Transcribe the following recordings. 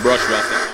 brush rough.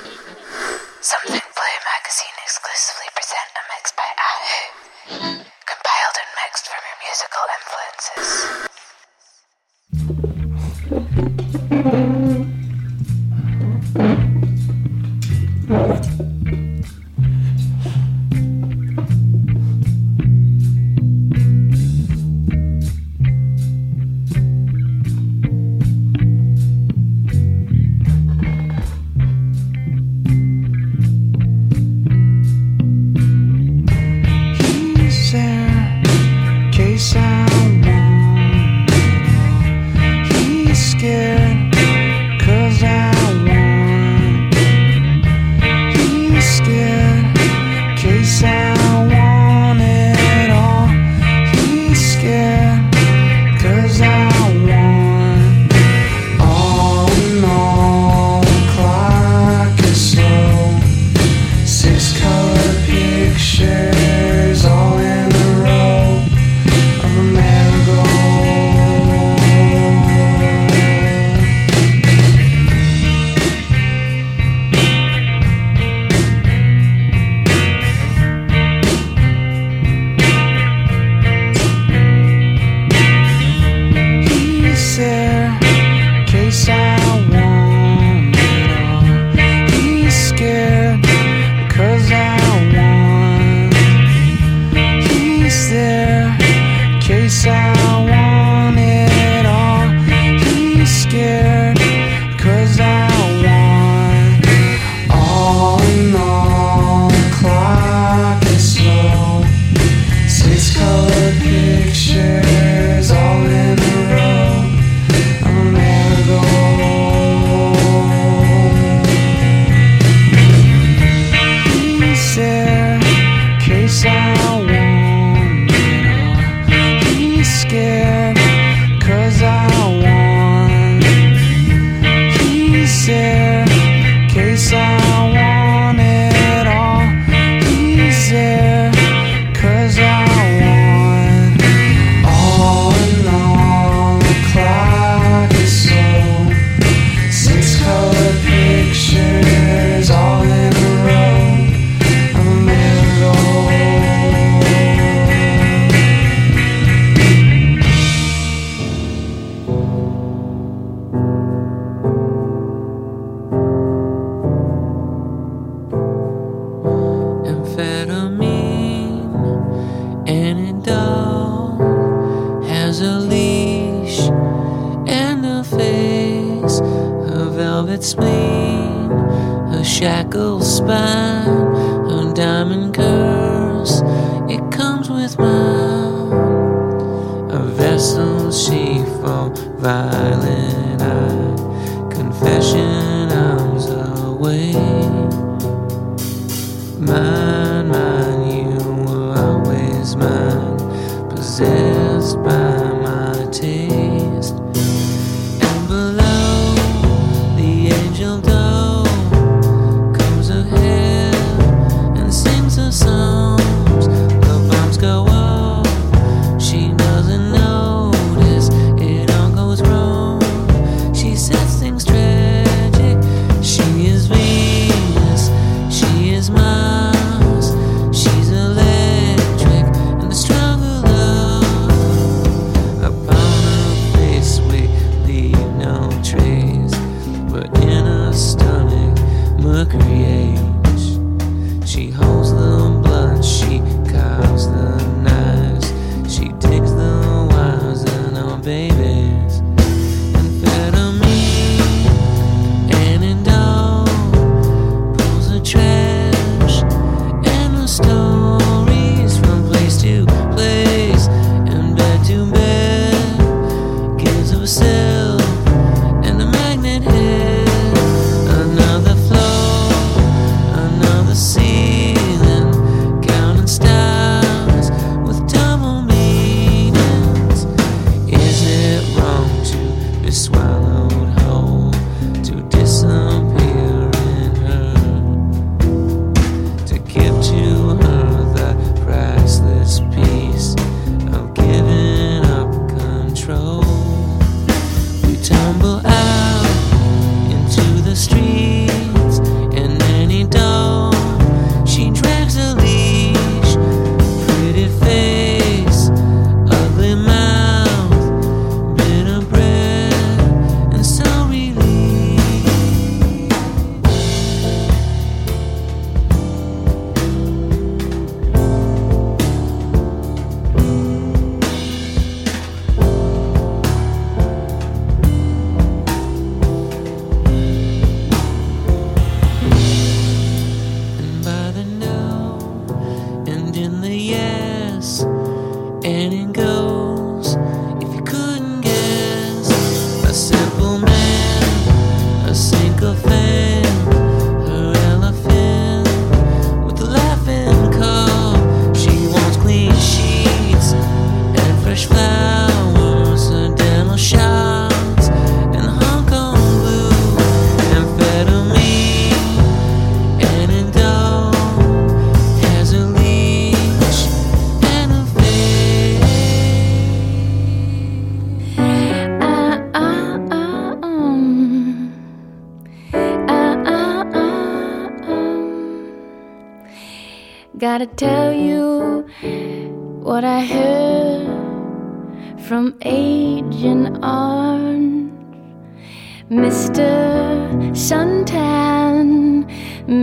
In the yes, and it goes.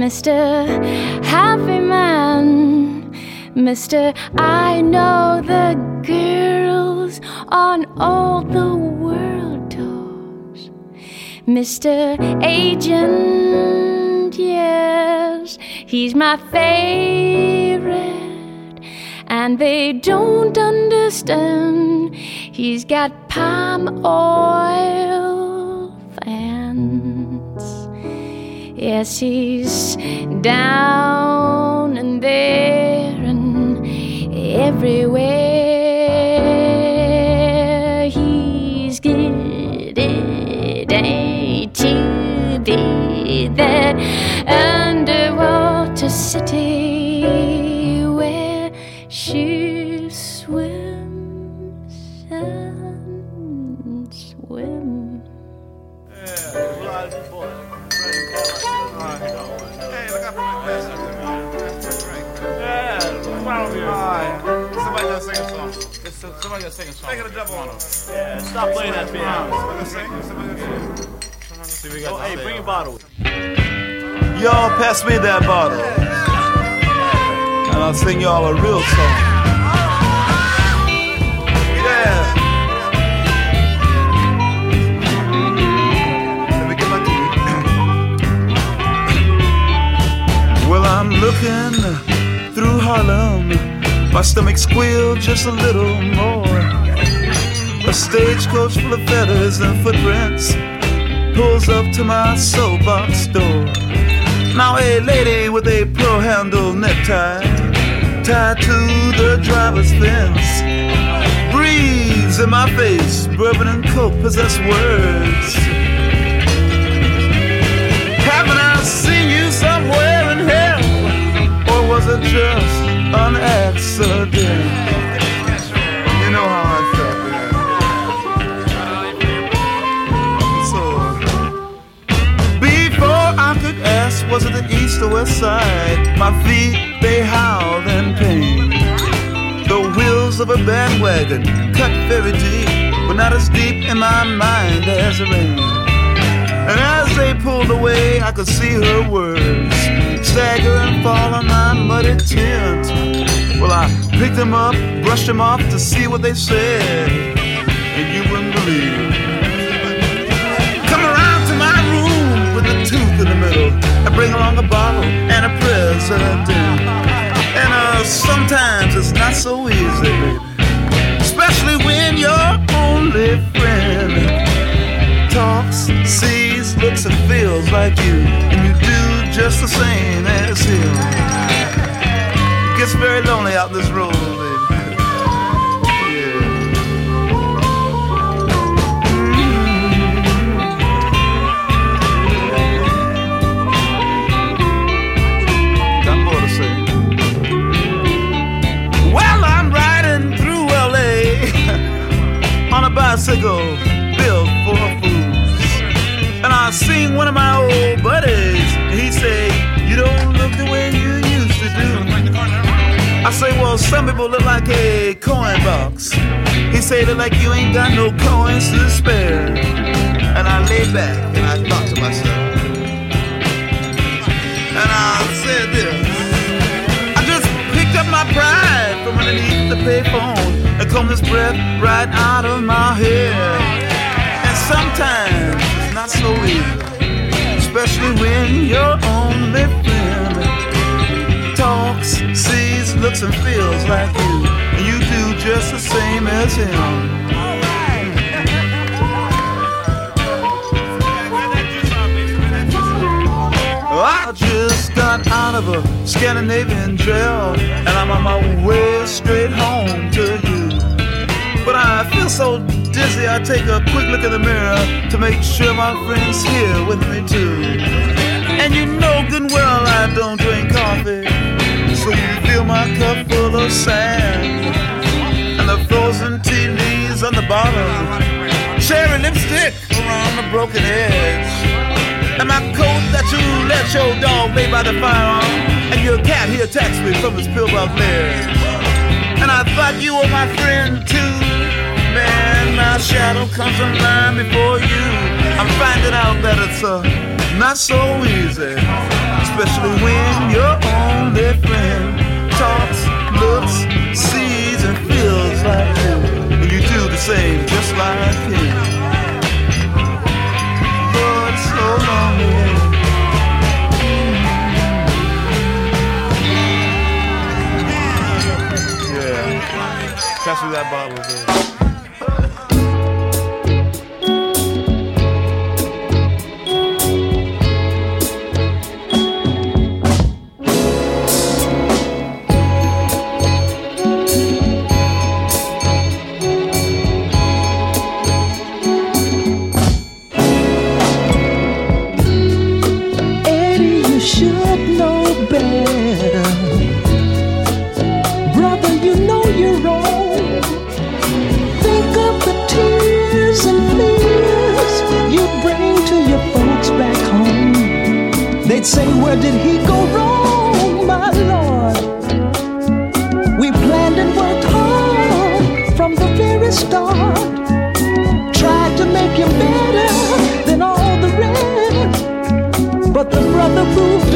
Mr. Happy Man, Mr. I know the girls on all the world tours. Mr. Agent, yes, he's my favorite. And they don't understand. He's got palm oil Yes, he's down and there and everywhere. He's good to be that underwater city Somebody gotta sing a song. Make it a double on Yeah, stop playing that piano. Somebody sing. Somebody sing. Oh, hey, bring a bottle. Y'all pass me that bottle. And I'll sing y'all a real song. Yeah. Let me get my key. well, I'm looking through Harlem. My stomach squealed just a little more. A stagecoach full of feathers and footprints pulls up to my soapbox door. Now a lady with a pro handle necktie tied to the driver's fence breathes in my face. Bourbon and coke possess words. Haven't I seen you somewhere in hell, or was it just an accident? You know how I felt. man. So. Before I could ask, was it the east or west side? My feet, they howled in pain. The wheels of a bandwagon cut very deep, but not as deep in my mind as the rain. And as they pulled away, I could see her words stagger and fall on my muddy tent. Well, I picked them up, brushed them off to see what they said, and you wouldn't believe. Come around to my room with a tooth in the middle. I bring along a bottle and a present. And uh, sometimes it's not so easy, baby. Especially when your only friend talks, sees, looks, and feels like you. And you do just the same as him. Gets very lonely out this road, I say, Well, some people look like a coin box. He say, Look like you ain't got no coins to spare. And I lay back and I thought to myself, and I said this. I just picked up my pride from underneath the payphone and combed this breath right out of my head. And sometimes it's not so easy, especially when you're on only looks and feels like you, and you do just the same as him. I just got out of a Scandinavian jail, and I'm on my way straight home to you. But I feel so dizzy, I take a quick look in the mirror to make sure my friend's here with me too. And you know good well I don't drink coffee, so you fill my cup full of sand and the frozen tea leaves on the bottom, cherry lipstick around the broken edge. And my coat that you let your dog lay by the fire. And your cat he attacks me from his pillbox ledge. And I thought you were my friend too. Shadow comes alive before you. I'm finding out that it's uh, not so easy. Especially when your only friend talks, looks, sees, and feels like you. And you do the same just like him. Pass me that bottle of should know better. Brother, you know you're wrong. Think of the tears and fears you bring to your folks back home. They'd say, Where did he go wrong, my Lord? We planned and worked hard from the very start. Tried to make him better than all the rest. But the brother proved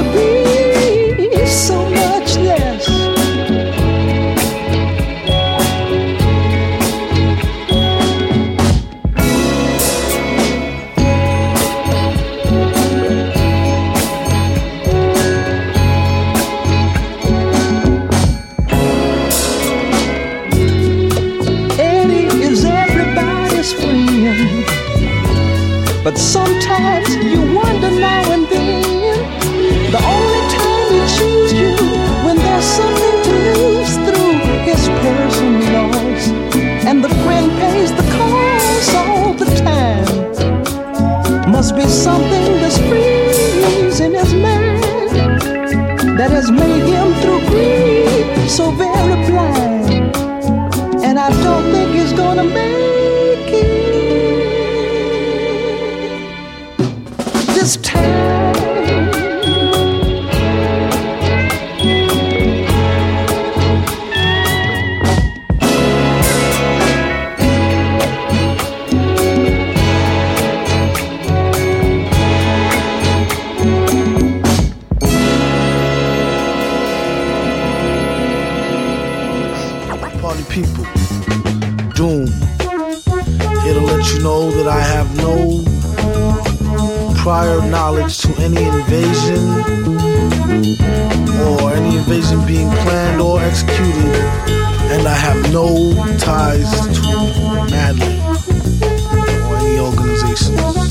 dentro qui souber I have no prior knowledge to any invasion or any invasion being planned or executed, and I have no ties to Madly or any organizations.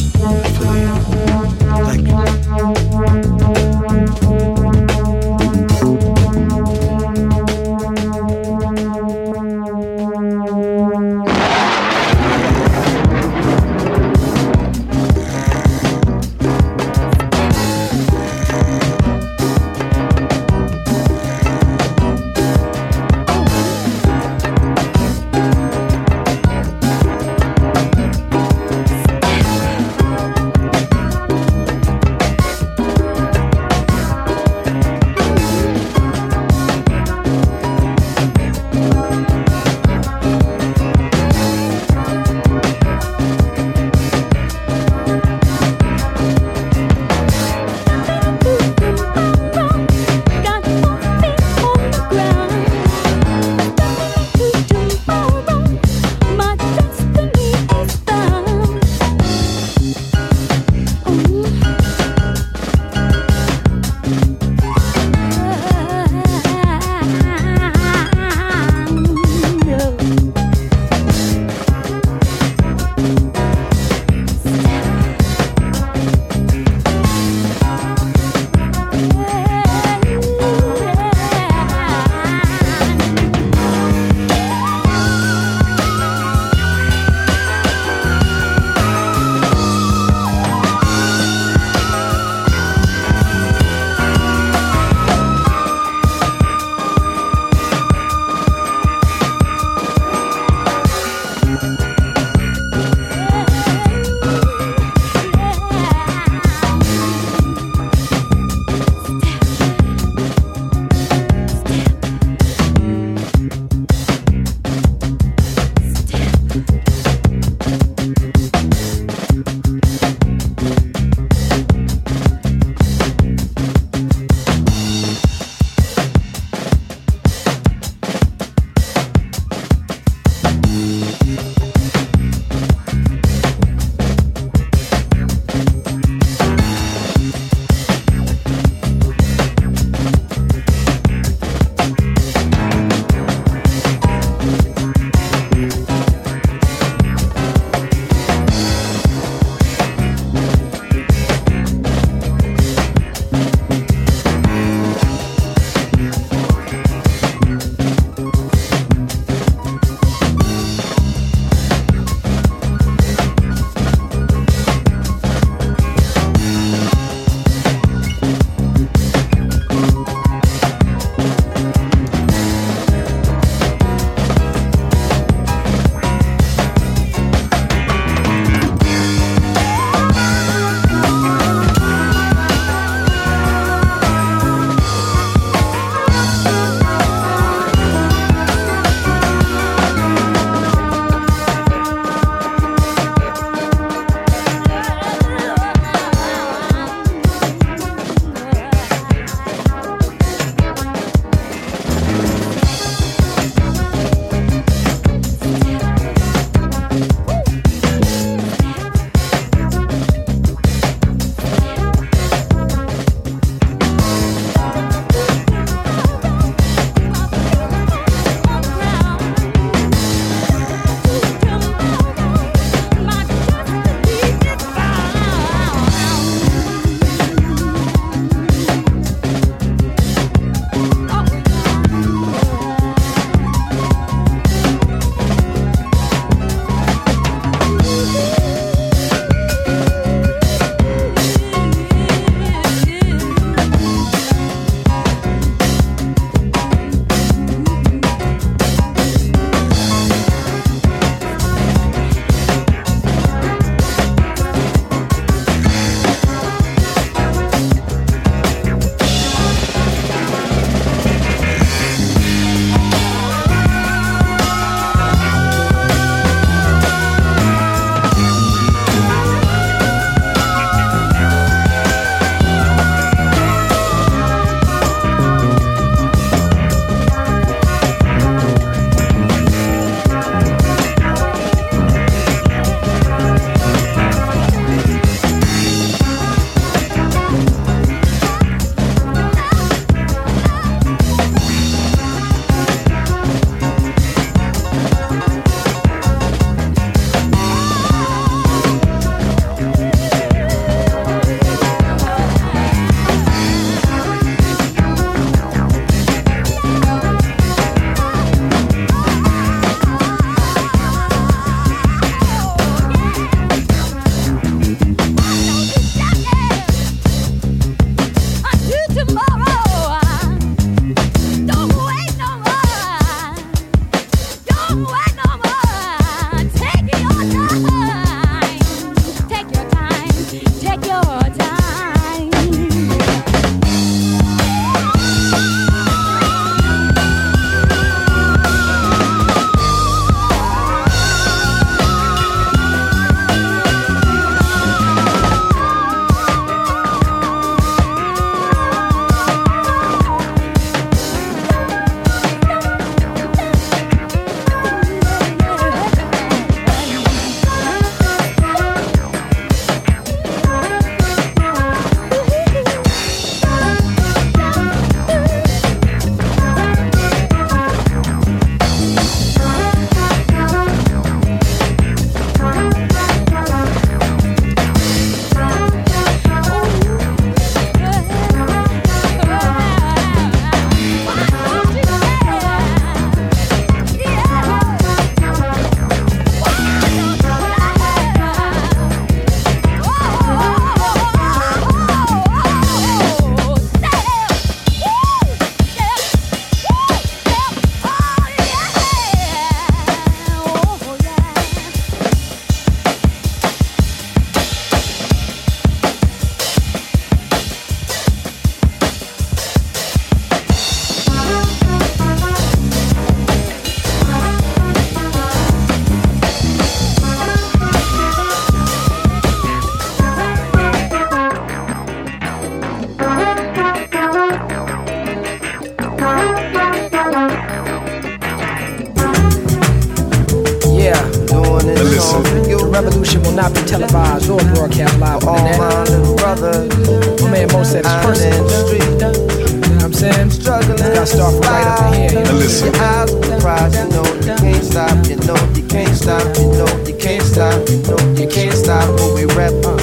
And listen.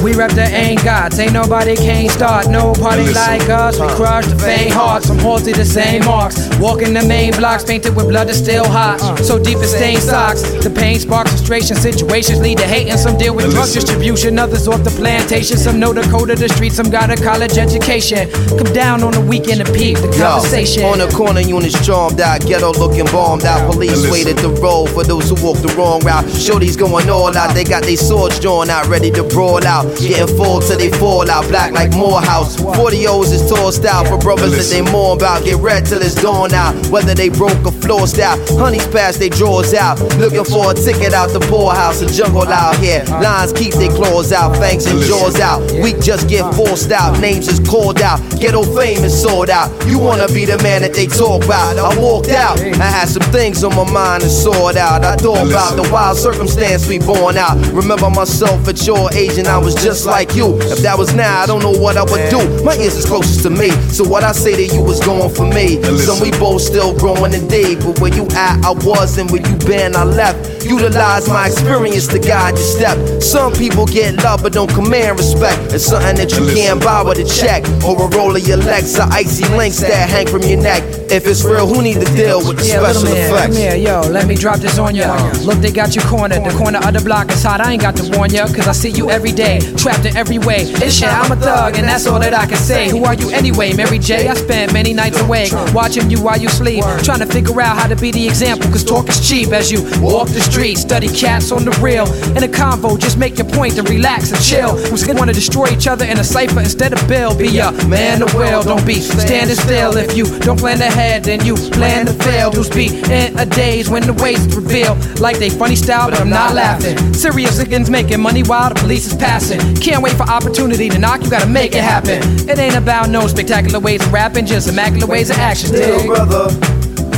We rap. We rep the ain't gods, ain't nobody can't start. No party Listen. like us. We crush the faint hearts from halls to the same marks. Walking the main blocks, painted with blood that's still hot. So deep it stains socks. The pain sparks frustration. Situations lead to hate, and some deal with drug distribution. Others off the plantation. Some know the code of the street. Some got a college education. Come down on the weekend to peep the conversation. Yo, on the corner, units charmed out, ghetto looking bombed out. Police waited the road for those who walk the wrong route. Shorty's going all out, they got their swords drawn out, ready to brawl out. Getting full till they fall out, black like Morehouse. 40 O's is tossed out for brothers that they mourn about. Get red till it's dawn out, whether they broke or flossed out. Honeys pass they drawers out, looking for a ticket out the poorhouse. A jungle out here, lions keep their claws out, fangs and jaws out. Weak just get forced out, names is called out. Ghetto fame is sold out. You wanna be the man that they talk about. I walked out, I had some things on my mind and sort out. I thought about the wild circumstance we born out. Remember myself at your age and I was just like you. If that was now, I don't know what I would do. My ears is closest to me, so what I say to you is going for me. Some we both still growing indeed, but where you at, I was, and where you been, I left. Utilize my experience to guide your step. Some people get love but don't command respect. It's something that you can't buy with a check or a roll of your legs or icy links that hang from your neck. If it's real, who need to deal with the Yeah, little special man, come here, yo, let me drop this on ya. Look, they got you cornered. The corner of the block is hot. I ain't got to warn ya, cause I see you every day, trapped in every way. This shit, I'm a thug, and that's all that I can say. Who are you anyway, Mary J? I spent many nights awake, watching you while you sleep, trying to figure out how to be the example, cause talk is cheap as you walk the street, study cats on the real. In a convo, just make your point and relax and chill. Who's gonna wanna destroy each other in a cipher instead of bill? Be a man of will, don't be standing still. If you don't plan ahead, then you plan to fail. Dudes be in a daze when the waste reveal. Like they funny style, but I'm not laughing. Serious against making money while the police is passing. Can't wait for opportunity to knock, you gotta make it happen. It ain't about no spectacular ways of rapping, just immaculate ways of action. Dig? brother,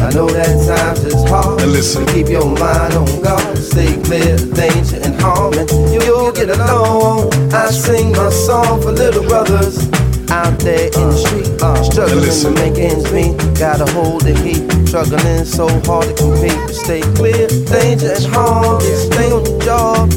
I know that times is hard. Listen. Keep your mind on God, stay clear of danger and harm, and you'll get along. I sing my song for little brothers out there in the street, uh, struggling to make ends meet. Gotta hold the heat, struggling so hard to compete. But stay clear, of danger and harm. Just stay on your job,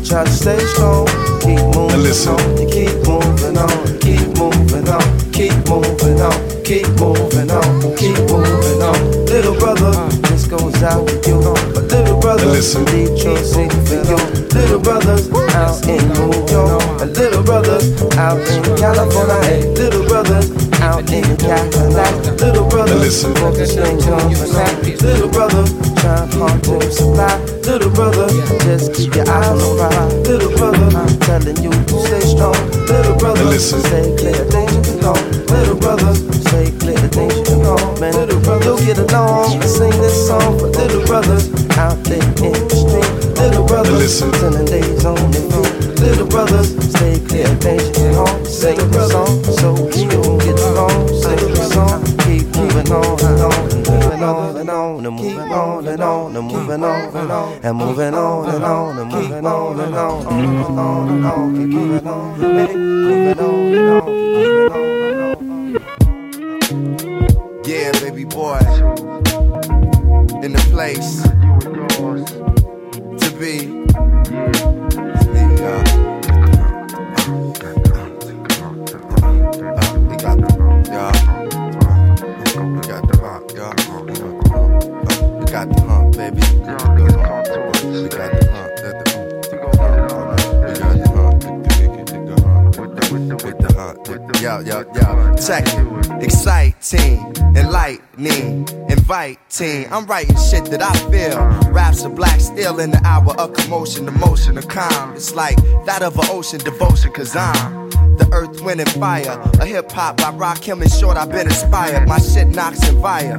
try to stay strong. Keep moving listen. on, keep moving on, keep moving on, keep moving on, keep moving on, keep moving on. Little brother, uh, this goes out to you. But little brother, listen. Detroit sing for you. Little brothers out in New York, and little brothers out in California, hey, little brothers out in Cadillac, little brothers listen. focusing on the. Little brother trying hard to supply. Little brother, just keep your eyes on prize. Little brother, I'm telling you to stay strong. Little brother, listen. stay clear, of danger can come. Little brother, stay clear, of danger can come. Man, little brother, you'll get along. I sing this song for little brothers out there in the street. Little brothers, Listen. telling days on the feet. Little brothers, stay clear, of danger can come. Sing the song so you can get along. Sing the song, keep moving on and on on and on and moving on and on and moving on and on and moving on and on and moving on and on and moving on and on. Keep moving on, baby, moving on and on, keep moving on and on. Yeah, baby boy. In the place to be. 15. I'm writing shit that I feel. Raps of black still in the hour of commotion, the motion of calm. It's like that of an ocean devotion, cause I'm the earth, wind, and fire. A hip hop by Rakim and short, I've been inspired. My shit knocks and fire.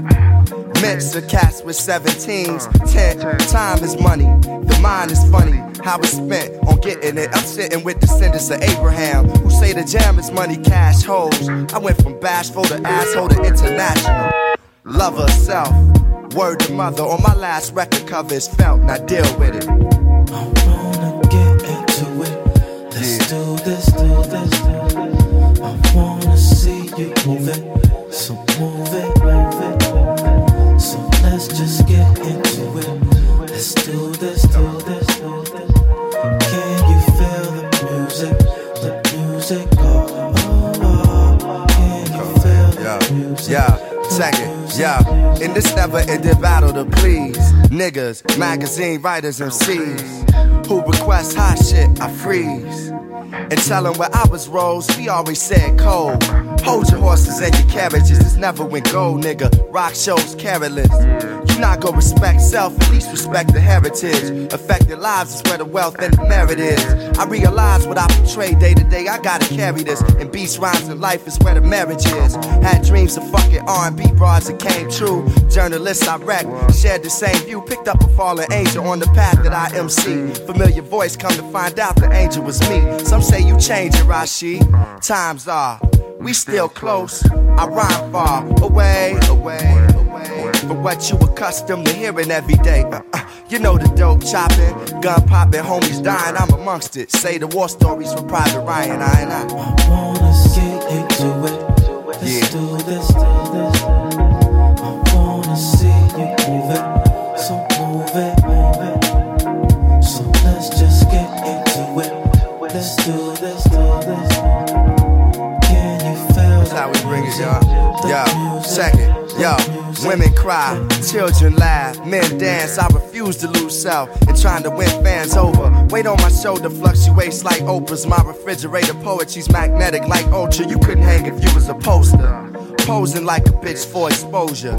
Mix of cats with 17s. 10. Time is money. The mind is funny. How it's spent on getting it. I'm sitting with descendants of Abraham who say the jam is money, cash hoes. I went from bashful to asshole to international. Love herself. Word to mother on my last record covers is felt, now deal with it. I wanna get into it. Let's yeah. do this, do this. I wanna see you move it. So move it, move it. So let's just get into it. Let's do this, do this, do this. Can you feel the music? The music, oh, oh, oh. Can you feel the music? Yeah, second. In this never ending battle to please niggas, magazine writers, and C's who request hot shit, I freeze. And tell them where I was rose, we always said cold. Hold your horses and your carriages, this never went gold, nigga. Rock shows careless. Not gonna respect self, at least respect the heritage. Affected lives is where the wealth and the merit is. I realize what I portray day to day, I gotta carry this. And beats, rhymes, and life is where the marriage is. Had dreams of fucking R&B broads that came true. Journalists I wreck, shared the same view. Picked up a fallen angel on the path that I MC. Familiar voice, come to find out the angel was me. Some say you changed it, Rashi. Times are, we still close. I rhyme far away, away. From what you accustomed to hearing every day. Uh, uh, you know the dope chopping, gun popping, homies dying. I'm amongst it. Say the war stories from Private Ryan. I and I. I wanna get into it. Let's Yeah. do this, do this. I wanna see you move it. So move it, move it. So let's just get into it. Let's do this, do this. Can you feel That's how we bring it, y'all. Yo, second, yo, women cry, children laugh, men dance. I refuse to lose self and trying to win fans over. Weight on my shoulder fluctuates like Oprah's. My refrigerator poetry's magnetic like Ultra. You couldn't hang if you was a poster. Posing like a bitch for exposure.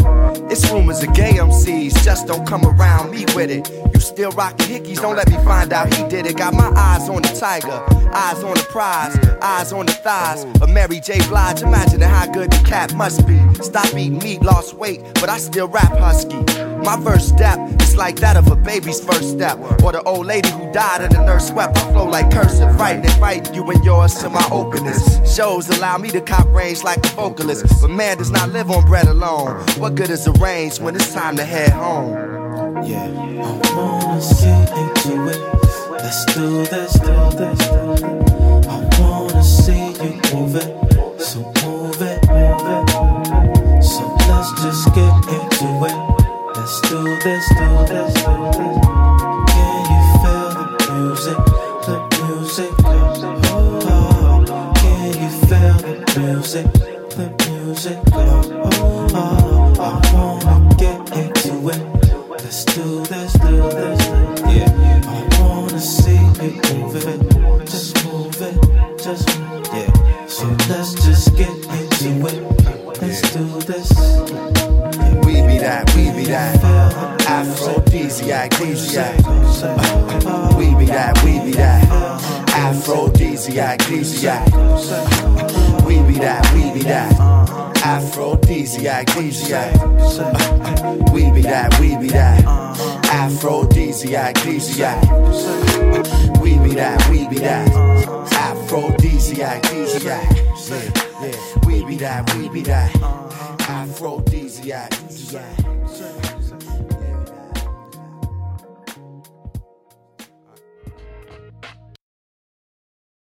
It's rumors of gay MCs, just don't come around me with it. You still rockin' hickeys, don't let me find out he did it. Got my eyes on the tiger, eyes on the prize, eyes on the thighs of Mary J. Blige. Imagine how good the cat must be. Stop eating meat, lost weight, but I still rap husky. My first step is like that of a baby's first step, or the old lady who died and the nurse swept. I flow like cursive, fighting and fighting you and yours to my openness. Shows allow me to cop range like a vocalist, but man does not live on bread alone. What good is a range when it's time to head home? Yeah, I wanna get into it. Let's do this, do this, do this. I wanna see you move it. So move it, move it. So let's just get into it. Do this, do this, do this. Can you feel the music? The music. Oh, oh. Can you feel the music? The music. Oh, oh. I wanna get into it. Let's do this, do this. Yeah, I wanna see you move it. Aphrodisiac. We be that, we be that. Aphrodisiac, aphrodisiac. We be that, we be that. Aphrodisiac, aphrodisiac. We be that, we be that. Aphrodisiac, aphrodisiac. We be that, we be that. Aphrodisiac, aphrodisiac.